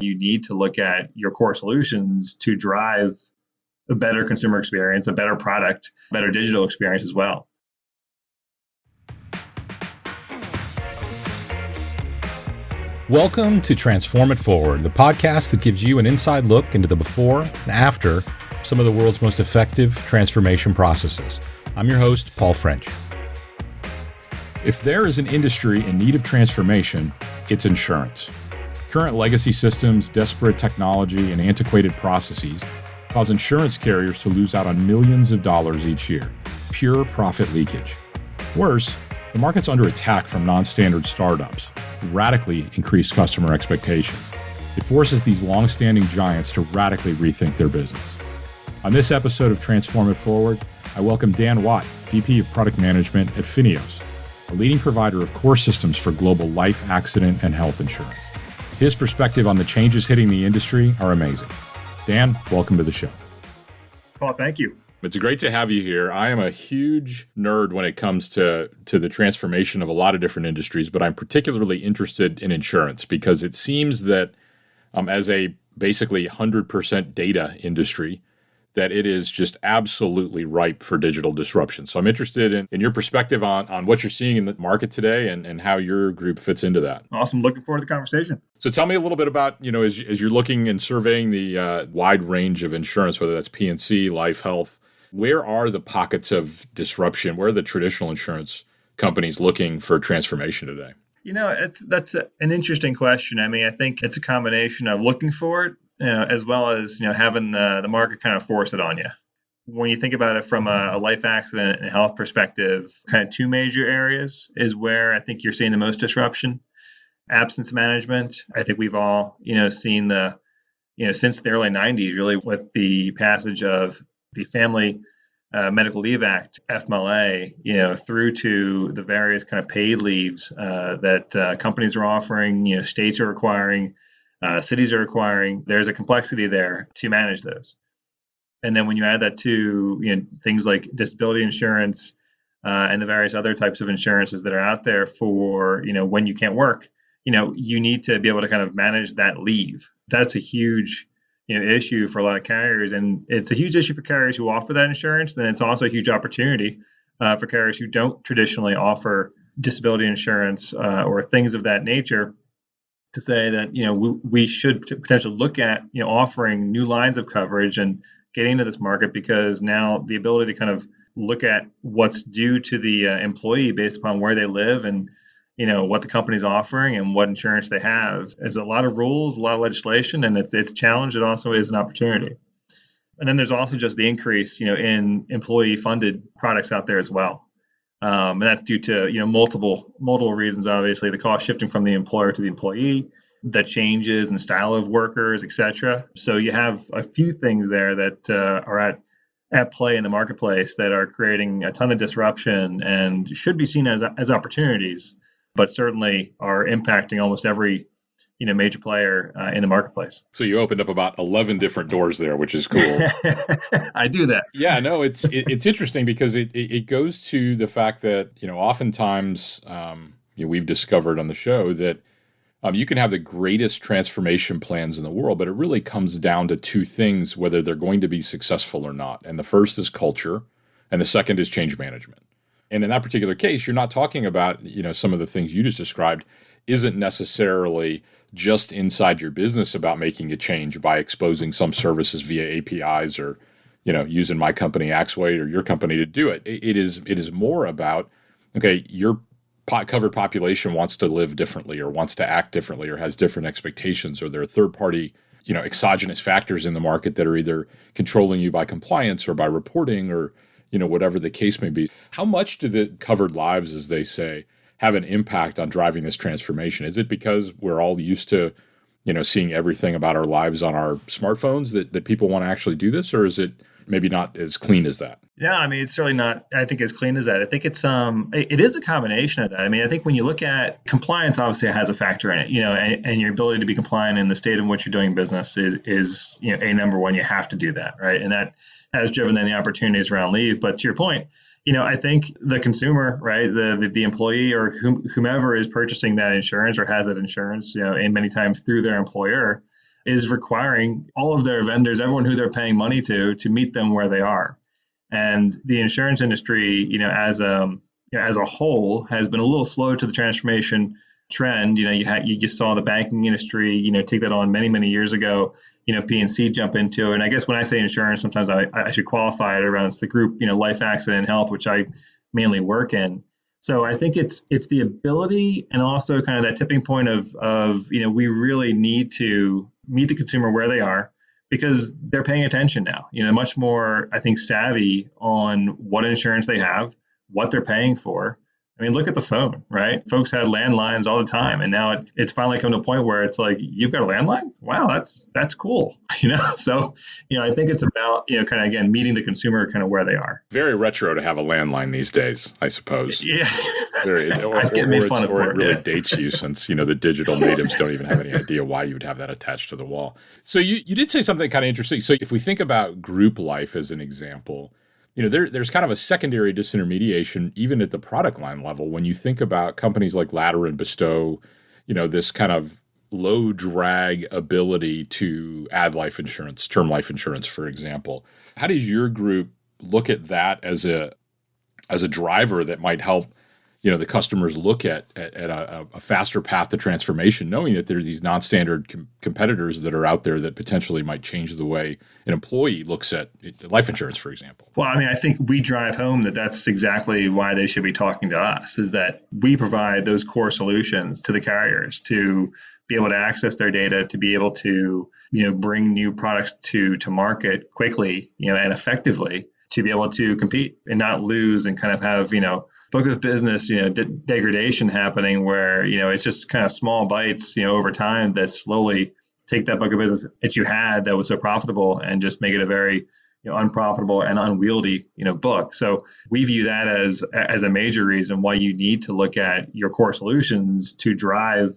you need to look at your core solutions to drive a better consumer experience, a better product, better digital experience as well. Welcome to Transform It Forward, the podcast that gives you an inside look into the before and after some of the world's most effective transformation processes. I'm your host, Paul French. If there is an industry in need of transformation, it's insurance. Current legacy systems, desperate technology, and antiquated processes cause insurance carriers to lose out on millions of dollars each year. Pure profit leakage. Worse, the market's under attack from non standard startups, radically increased customer expectations. It forces these long standing giants to radically rethink their business. On this episode of Transform It Forward, I welcome Dan Watt, VP of Product Management at FINEOS, a leading provider of core systems for global life, accident, and health insurance. His perspective on the changes hitting the industry are amazing. Dan, welcome to the show. Paul, thank you. It's great to have you here. I am a huge nerd when it comes to to the transformation of a lot of different industries, but I'm particularly interested in insurance because it seems that um, as a basically 100% data industry, that it is just absolutely ripe for digital disruption. So I'm interested in, in your perspective on, on what you're seeing in the market today and, and how your group fits into that. Awesome. Looking forward to the conversation. So tell me a little bit about, you know, as, as you're looking and surveying the uh, wide range of insurance, whether that's P&C, life, health, where are the pockets of disruption? Where are the traditional insurance companies looking for transformation today? You know, it's that's a, an interesting question. I mean, I think it's a combination of looking for it you know, as well as you know having the, the market kind of force it on you. When you think about it from a, a life accident and health perspective, kind of two major areas is where I think you're seeing the most disruption. Absence management. I think we've all you know seen the you know since the early 90s really with the passage of the Family uh, Medical Leave Act, FMLA, you know, through to the various kind of paid leaves uh, that uh, companies are offering, you know, states are requiring, uh, cities are requiring. There's a complexity there to manage those. And then when you add that to you know, things like disability insurance uh, and the various other types of insurances that are out there for you know when you can't work, you know you need to be able to kind of manage that leave. That's a huge you know issue for a lot of carriers, and it's a huge issue for carriers who offer that insurance. Then it's also a huge opportunity uh, for carriers who don't traditionally offer disability insurance uh, or things of that nature to say that you know we, we should potentially look at you know offering new lines of coverage and getting into this market because now the ability to kind of look at what's due to the uh, employee based upon where they live and you know what the company's offering and what insurance they have is a lot of rules a lot of legislation and it's it's challenge. It also is an opportunity. And then there's also just the increase you know in employee funded products out there as well um, and that's due to you know multiple multiple reasons. Obviously, the cost shifting from the employer to the employee, the changes in style of workers, etc. So you have a few things there that uh, are at at play in the marketplace that are creating a ton of disruption and should be seen as as opportunities, but certainly are impacting almost every you know major player uh, in the marketplace. So you opened up about eleven different doors there, which is cool. I do that. Yeah, no, it's it, it's interesting because it, it, it goes to the fact that you know oftentimes um, you know, we've discovered on the show that. Um, you can have the greatest transformation plans in the world, but it really comes down to two things whether they're going to be successful or not. And the first is culture, and the second is change management. And in that particular case, you're not talking about you know some of the things you just described isn't necessarily just inside your business about making a change by exposing some services via APIs or you know using my company Axway or your company to do it. It is it is more about okay your covered population wants to live differently or wants to act differently or has different expectations or there are third party you know exogenous factors in the market that are either controlling you by compliance or by reporting or you know whatever the case may be. How much do the covered lives as they say have an impact on driving this transformation? Is it because we're all used to, you know, seeing everything about our lives on our smartphones that, that people want to actually do this, or is it maybe not as clean as that? Yeah, I mean, it's certainly not. I think as clean as that. I think it's um, it, it is a combination of that. I mean, I think when you look at compliance, obviously has a factor in it. You know, and, and, your ability to be compliant in the state in which you're doing business is is you know a number one. You have to do that, right? And that has driven then the opportunities around leave. But to your point, you know, I think the consumer, right, the the employee or whomever is purchasing that insurance or has that insurance, you know, and many times through their employer, is requiring all of their vendors, everyone who they're paying money to, to meet them where they are. And the insurance industry, you know, as a you know, as a whole, has been a little slow to the transformation trend. You know, you had you just saw the banking industry, you know, take that on many many years ago. You know, P&C jump into, and I guess when I say insurance, sometimes I, I should qualify it around it's the group, you know, life, accident, health, which I mainly work in. So I think it's it's the ability and also kind of that tipping point of of you know we really need to meet the consumer where they are because they're paying attention now. You know, much more I think savvy on what insurance they have, what they're paying for, I mean, look at the phone, right? Folks had landlines all the time, and now it, it's finally come to a point where it's like, you've got a landline? Wow, that's that's cool, you know. So, you know, I think it's about you know, kind of again meeting the consumer kind of where they are. Very retro to have a landline these days, I suppose. Yeah, Very, or, or, or, made fun of or it, really yeah. dates you since you know the digital natives don't even have any idea why you would have that attached to the wall. So you you did say something kind of interesting. So if we think about group life as an example you know, there, there's kind of a secondary disintermediation even at the product line level when you think about companies like Ladder and Bestow, you know, this kind of low drag ability to add life insurance, term life insurance, for example. How does your group look at that as a as a driver that might help you know the customers look at at, at a, a, faster path to transformation, knowing that there are these non-standard com- competitors that are out there that potentially might change the way an employee looks at life insurance, for example. Well, I mean, I think we drive home that that's exactly why they should be talking to us. Is that we provide those core solutions to the carriers to be able to access their data, to be able to you know bring new products to to market quickly, you know, and effectively to be able to compete and not lose and kind of have you know book of business, you know, de- degradation happening where, you know, it's just kind of small bites, you know, over time that slowly take that book of business that you had that was so profitable and just make it a very, you know, unprofitable and unwieldy, you know, book. So we view that as as a major reason why you need to look at your core solutions to drive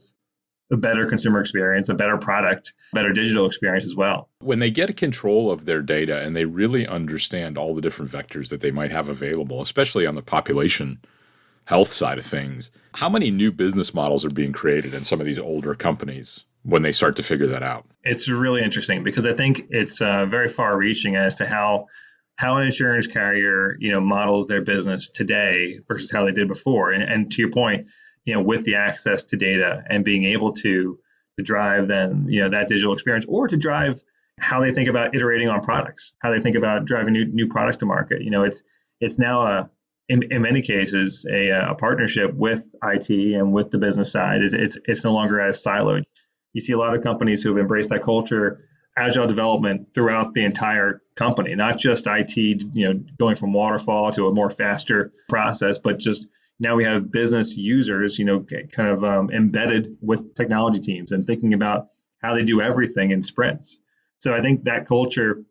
a better consumer experience, a better product, better digital experience as well. When they get control of their data and they really understand all the different vectors that they might have available, especially on the population health side of things, how many new business models are being created in some of these older companies when they start to figure that out? It's really interesting because I think it's uh, very far reaching as to how how an insurance carrier you know models their business today versus how they did before and, and to your point you know, with the access to data and being able to to drive then you know that digital experience or to drive how they think about iterating on products, how they think about driving new new products to market. You know, it's it's now a in, in many cases a, a partnership with IT and with the business side. It's, it's it's no longer as siloed. You see a lot of companies who have embraced that culture, agile development throughout the entire company, not just IT. You know, going from waterfall to a more faster process, but just now we have business users, you know, kind of um, embedded with technology teams and thinking about how they do everything in sprints. So I think that culture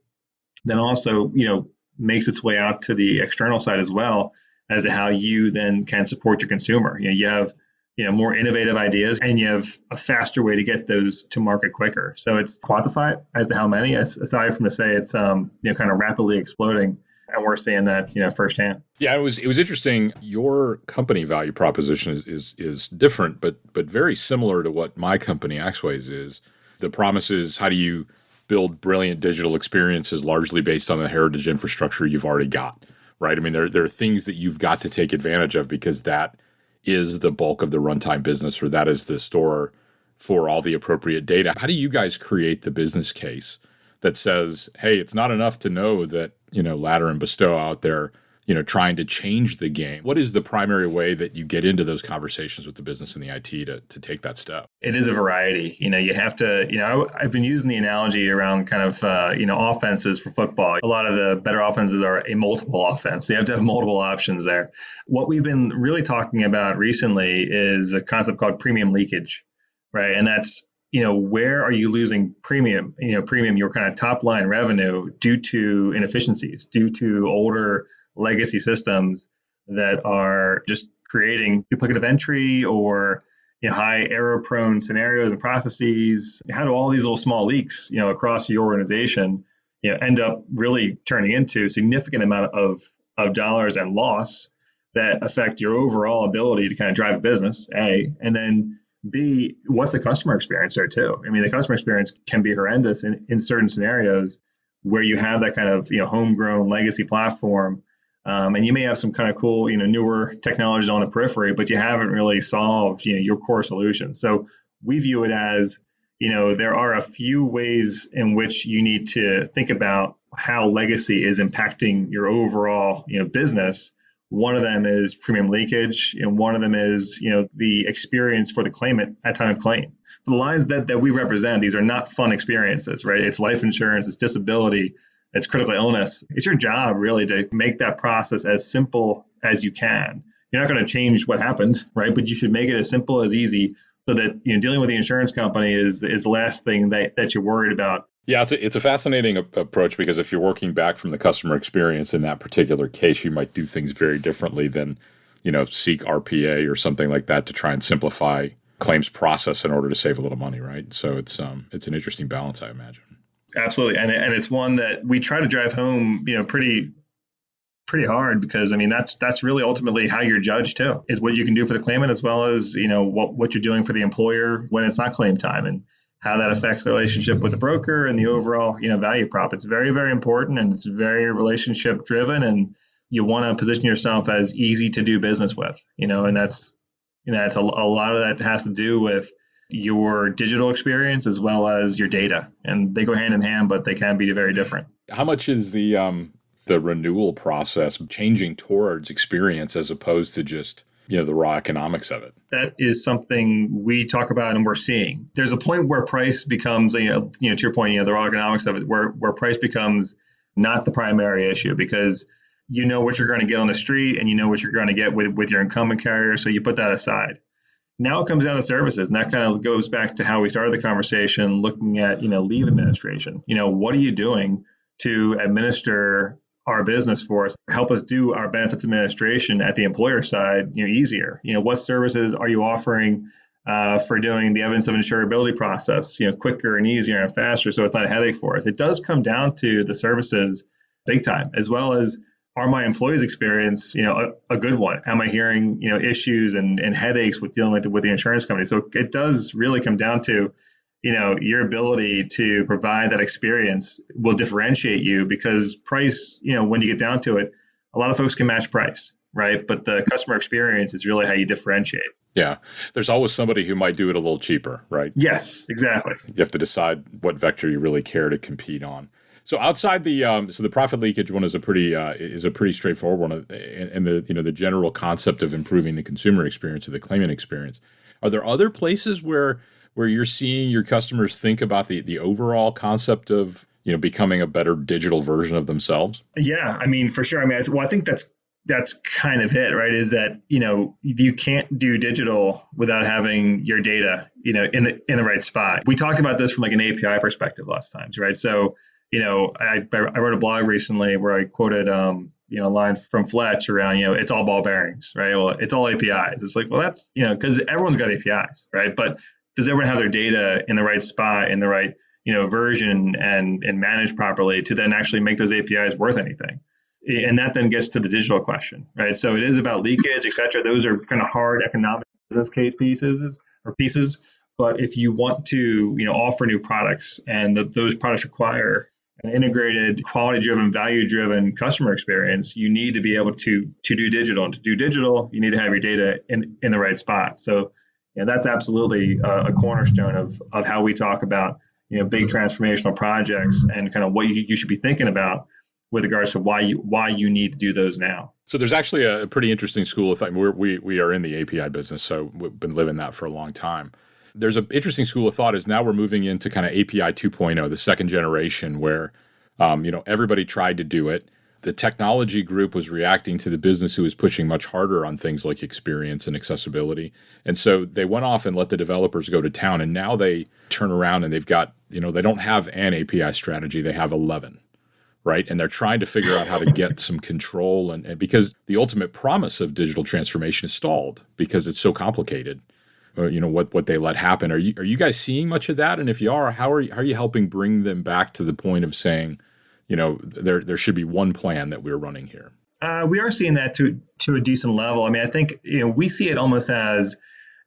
then also, you know, makes its way out to the external side as well as to how you then can support your consumer. You know, you have you know more innovative ideas and you have a faster way to get those to market quicker. So it's quantified as to how many, aside from to say it's um, you know kind of rapidly exploding and we're seeing that you know firsthand. Yeah, it was it was interesting. Your company value proposition is is, is different, but but very similar to what my company Axway's is. The promise is how do you build brilliant digital experiences largely based on the heritage infrastructure you've already got, right? I mean, there there are things that you've got to take advantage of because that is the bulk of the runtime business, or that is the store for all the appropriate data. How do you guys create the business case that says, hey, it's not enough to know that you know, Ladder and Bestow out there, you know, trying to change the game. What is the primary way that you get into those conversations with the business and the IT to, to take that step? It is a variety. You know, you have to, you know, I've been using the analogy around kind of, uh, you know, offenses for football. A lot of the better offenses are a multiple offense. So you have to have multiple options there. What we've been really talking about recently is a concept called premium leakage, right? And that's you know, where are you losing premium, you know, premium, your kind of top line revenue due to inefficiencies, due to older legacy systems that are just creating duplicative entry or you know, high error prone scenarios and processes? How do all these little small leaks, you know, across your organization, you know, end up really turning into significant amount of, of dollars and loss that affect your overall ability to kind of drive a business, A, and then B, what's the customer experience there too? I mean, the customer experience can be horrendous in, in certain scenarios where you have that kind of you know homegrown legacy platform, um, and you may have some kind of cool you know newer technologies on the periphery, but you haven't really solved you know your core solution. So we view it as you know there are a few ways in which you need to think about how legacy is impacting your overall you know business one of them is premium leakage, and one of them is, you know, the experience for the claimant at time of claim. The lines that, that we represent, these are not fun experiences, right? It's life insurance, it's disability, it's critical illness. It's your job really to make that process as simple as you can. You're not going to change what happened, right? But you should make it as simple as easy so that you know dealing with the insurance company is is the last thing that, that you're worried about yeah, it's a, it's a fascinating approach because if you're working back from the customer experience in that particular case, you might do things very differently than, you know, seek RPA or something like that to try and simplify claims process in order to save a little money, right? So it's um it's an interesting balance, I imagine. Absolutely, and and it's one that we try to drive home, you know, pretty pretty hard because I mean that's that's really ultimately how you're judged too is what you can do for the claimant as well as you know what what you're doing for the employer when it's not claim time and how that affects the relationship with the broker and the overall you know value prop. It's very very important and it's very relationship driven and you want to position yourself as easy to do business with. You know, and that's you know that's a, a lot of that has to do with your digital experience as well as your data and they go hand in hand but they can be very different how much is the um the renewal process changing towards experience as opposed to just you know the raw economics of it. That is something we talk about and we're seeing. There's a point where price becomes you know, you know to your point you know the raw economics of it where where price becomes not the primary issue because you know what you're going to get on the street and you know what you're going to get with, with your incumbent carrier so you put that aside. Now it comes down to services and that kind of goes back to how we started the conversation looking at you know leave administration. You know what are you doing to administer our business for us, help us do our benefits administration at the employer side, you know, easier. You know, what services are you offering uh, for doing the evidence of insurability process, you know, quicker and easier and faster, so it's not a headache for us. It does come down to the services big time, as well as are my employees' experience, you know, a, a, good one? Am I hearing, you know, issues and, and headaches with dealing with the, with the insurance company? So it does really come down to you know your ability to provide that experience will differentiate you because price you know when you get down to it a lot of folks can match price right? But the customer experience is really how you differentiate. Yeah. There's always somebody who might do it a little cheaper right? Yes exactly. You have to decide what vector you really care to compete on. So outside the um, so the profit leakage one is a pretty uh, is a pretty straightforward one, and the you know the general concept of improving the consumer experience or the claimant experience. Are there other places where where you're seeing your customers think about the the overall concept of you know becoming a better digital version of themselves? Yeah, I mean for sure. I mean, well, I think that's that's kind of it, right? Is that you know you can't do digital without having your data, you know, in the in the right spot. We talked about this from like an API perspective last times, right? So you know, I I wrote a blog recently where I quoted um, you know, line from Fletch around, you know, it's all ball bearings, right? Well, it's all APIs. It's like, well, that's, you know, because everyone's got APIs, right? But does everyone have their data in the right spot in the right you know version and and managed properly to then actually make those APIs worth anything? And that then gets to the digital question, right? So it is about leakage, et cetera. Those are kind of hard economic business case pieces or pieces. But if you want to, you know, offer new products and those products require an integrated, quality-driven, value-driven customer experience, you need to be able to to do digital. And to do digital, you need to have your data in in the right spot. So and that's absolutely a, a, cornerstone of, of how we talk about you know big transformational projects and kind of what you, you should be thinking about with regards to why you why you need to do those now. So there's actually a pretty interesting school of thought. We're, we we are in the API business, so we've been living that for a long time. There's an interesting school of thought is now we're moving into kind of API 2.0, the second generation, where um, you know everybody tried to do it the technology group was reacting to the business who was pushing much harder on things like experience and accessibility. And so they went off and let the developers go to town. And now they turn around and they've got, you know, they don't have an API strategy, they have 11, right? And they're trying to figure out how to get some control. And, and because the ultimate promise of digital transformation is stalled because it's so complicated. Or, you know what what they let happen. Are you are you guys seeing much of that? And if you are, how are you, how are you helping bring them back to the point of saying, you know, there there should be one plan that we're running here. Uh, we are seeing that to to a decent level. I mean, I think you know we see it almost as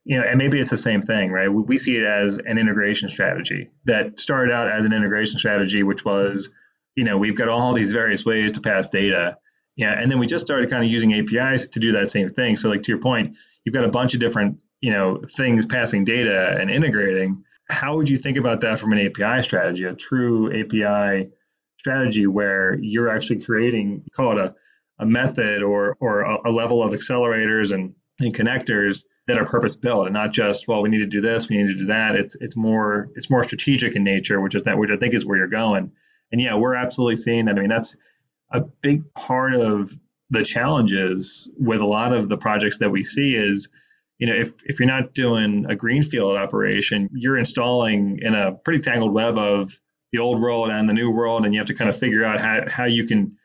you know, and maybe it's the same thing, right? We see it as an integration strategy that started out as an integration strategy, which was, you know, we've got all these various ways to pass data. Yeah. And then we just started kind of using APIs to do that same thing. So, like to your point, you've got a bunch of different, you know, things passing data and integrating. How would you think about that from an API strategy, a true API strategy where you're actually creating, call it a, a method or or a, a level of accelerators and, and connectors that are purpose built and not just well we need to do this we need to do that. It's it's more it's more strategic in nature which is that which I think is where you're going. And yeah we're absolutely seeing that. I mean that's a big part of the challenges with a lot of the projects that we see is you know if if you're not doing a greenfield operation you're installing in a pretty tangled web of the old world and the new world and you have to kind of figure out how, how you can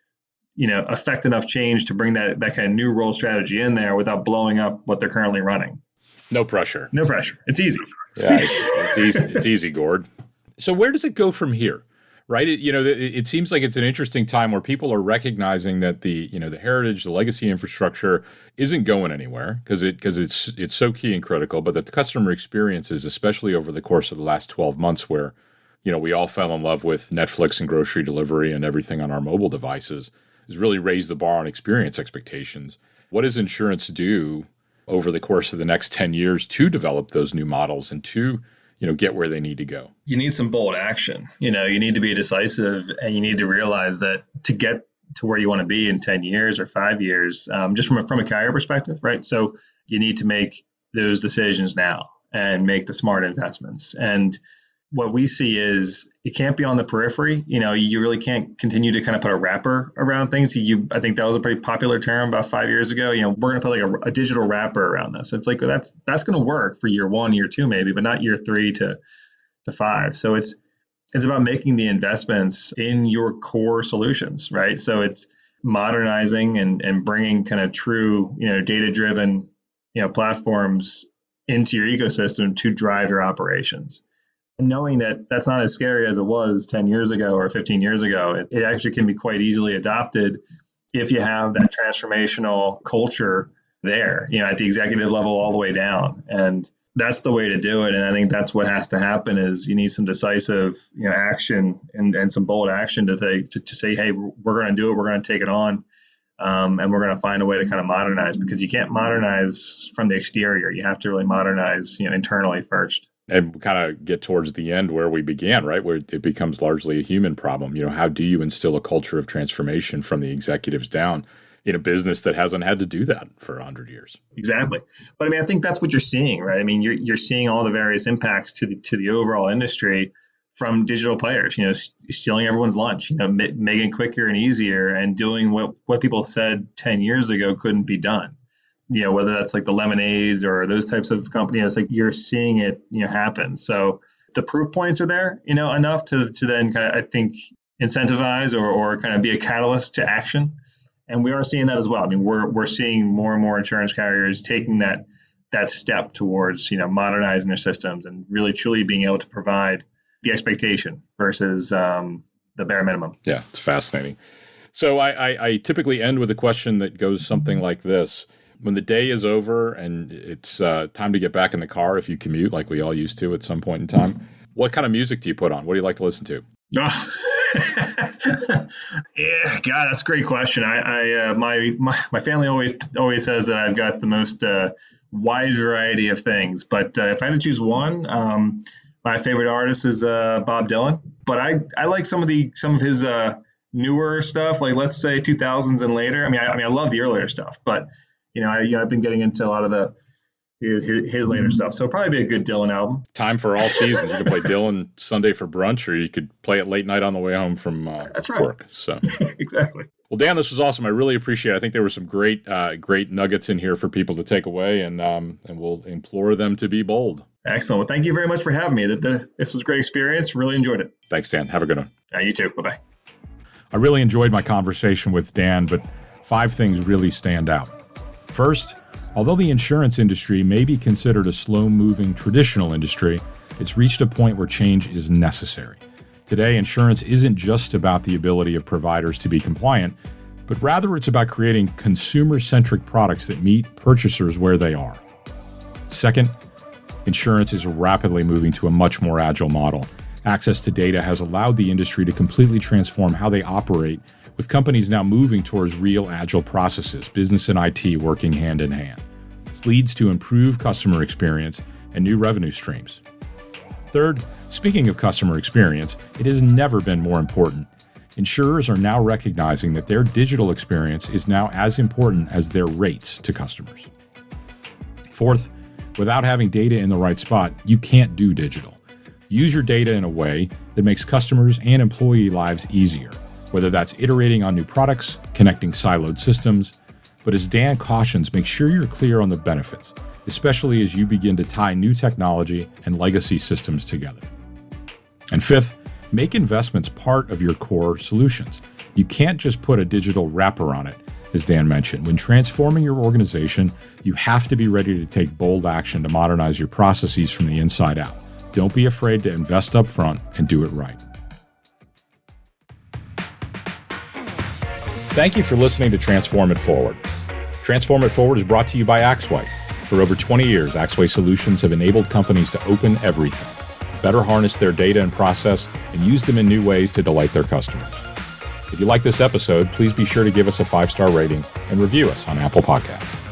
you know affect enough change to bring that that kind of new role strategy in there without blowing up what they're currently running. No pressure. No pressure. It's easy. Yeah, it's, it's easy. It's easy, Gord. So where does it go from here? Right. It, you know, it, it seems like it's an interesting time where people are recognizing that the you know the heritage, the legacy infrastructure isn't going anywhere because it because it's it's so key and critical, but that the customer experiences, especially over the course of the last twelve months, where you know we all fell in love with Netflix and grocery delivery and everything on our mobile devices is really raise the bar on experience expectations. What does insurance do over the course of the next 10 years to develop those new models and to you know get where they need to go? You need some bold action. You know you need to be decisive and you need to realize that to get to where you want to be in 10 years or five years um, just from a, from a carrier perspective right? So you need to make those decisions now and make the smart investments. And what we see is it can't be on the periphery. You know, you really can't continue to kind of put a wrapper around things. You, I think that was a pretty popular term about five years ago. You know, we're going to put like a, a, digital wrapper around this. It's like that's that's going to work for year one, year two, maybe, but not year three to to five. So it's it's about making the investments in your core solutions, right? So it's modernizing and and bringing kind of true, you know, data driven, you know, platforms into your ecosystem to drive your operations knowing that that's not as scary as it was 10 years ago or 15 years ago, it, it, actually can be quite easily adopted if you have that transformational culture there, you know, at the executive level all the way down. And that's the way to do it. And I think that's what has to happen is you need some decisive, you know, action and, and some bold action to take to, to say, hey, we're going to do it. We're going to take it on. Um, and we're going to find a way to kind of modernize because you can't modernize from the exterior. You have to really modernize, you know, internally first and kind of get towards the end where we began, right? Where it becomes largely a human problem. You know, how do you instill a culture of transformation from the executives down in a business that hasn't had to do that for 100 years? Exactly. But I mean, I think that's what you're seeing, right? I mean, you're, you're seeing all the various impacts to the, to the overall industry from digital players, you know, stealing everyone's lunch, you know, making quicker and easier and doing what, what people said 10 years ago couldn't be done. You know whether that's like the lemonades or those types of companies like you're seeing it you know happen. So the proof points are there you know enough to to then kind of i think incentivize or, or kind of be a catalyst to action. And we are seeing that as well. I mean we're we're seeing more and more insurance carriers taking that that step towards you know modernizing their systems and really truly being able to provide the expectation versus um, the bare minimum. Yeah it's fascinating. So I, I, I typically end with a question that goes something like this. When the day is over and it's uh, time to get back in the car if you commute like we all used to at some point in time what kind of music do you put on? What do you like to listen to? Oh. yeah god that's a great question. I, I uh, my, my my family always always says that i've got the most uh, wide variety of things but uh, if i had to choose one um, my favorite artist is uh, bob dylan but i i like some of the some of his uh, newer stuff like let's say 2000s and later i mean I, I mean i love the earlier stuff but you know, I, you know, I've been getting into a lot of the his, his later stuff. So probably be a good Dylan album. Time for all seasons. You can play Dylan Sunday for brunch, or you could play it late night on the way home from uh, That's right. work. So exactly. Well, Dan, this was awesome. I really appreciate. it. I think there were some great, uh, great nuggets in here for people to take away, and um, and we'll implore them to be bold. Excellent. Well, thank you very much for having me. That this was a great experience. Really enjoyed it. Thanks, Dan. Have a good one. Uh, you too. Bye bye. I really enjoyed my conversation with Dan, but five things really stand out. First, although the insurance industry may be considered a slow moving traditional industry, it's reached a point where change is necessary. Today, insurance isn't just about the ability of providers to be compliant, but rather it's about creating consumer centric products that meet purchasers where they are. Second, insurance is rapidly moving to a much more agile model. Access to data has allowed the industry to completely transform how they operate, with companies now moving towards real agile processes, business and IT working hand in hand. This leads to improved customer experience and new revenue streams. Third, speaking of customer experience, it has never been more important. Insurers are now recognizing that their digital experience is now as important as their rates to customers. Fourth, without having data in the right spot, you can't do digital. Use your data in a way that makes customers and employee lives easier, whether that's iterating on new products, connecting siloed systems. But as Dan cautions, make sure you're clear on the benefits especially as you begin to tie new technology and legacy systems together. And fifth, make investments part of your core solutions. You can't just put a digital wrapper on it, as Dan mentioned. When transforming your organization, you have to be ready to take bold action to modernize your processes from the inside out. Don't be afraid to invest up front and do it right. Thank you for listening to Transform It Forward. Transform It Forward is brought to you by Axway for over 20 years, Axway Solutions have enabled companies to open everything, better harness their data and process, and use them in new ways to delight their customers. If you like this episode, please be sure to give us a five star rating and review us on Apple Podcasts.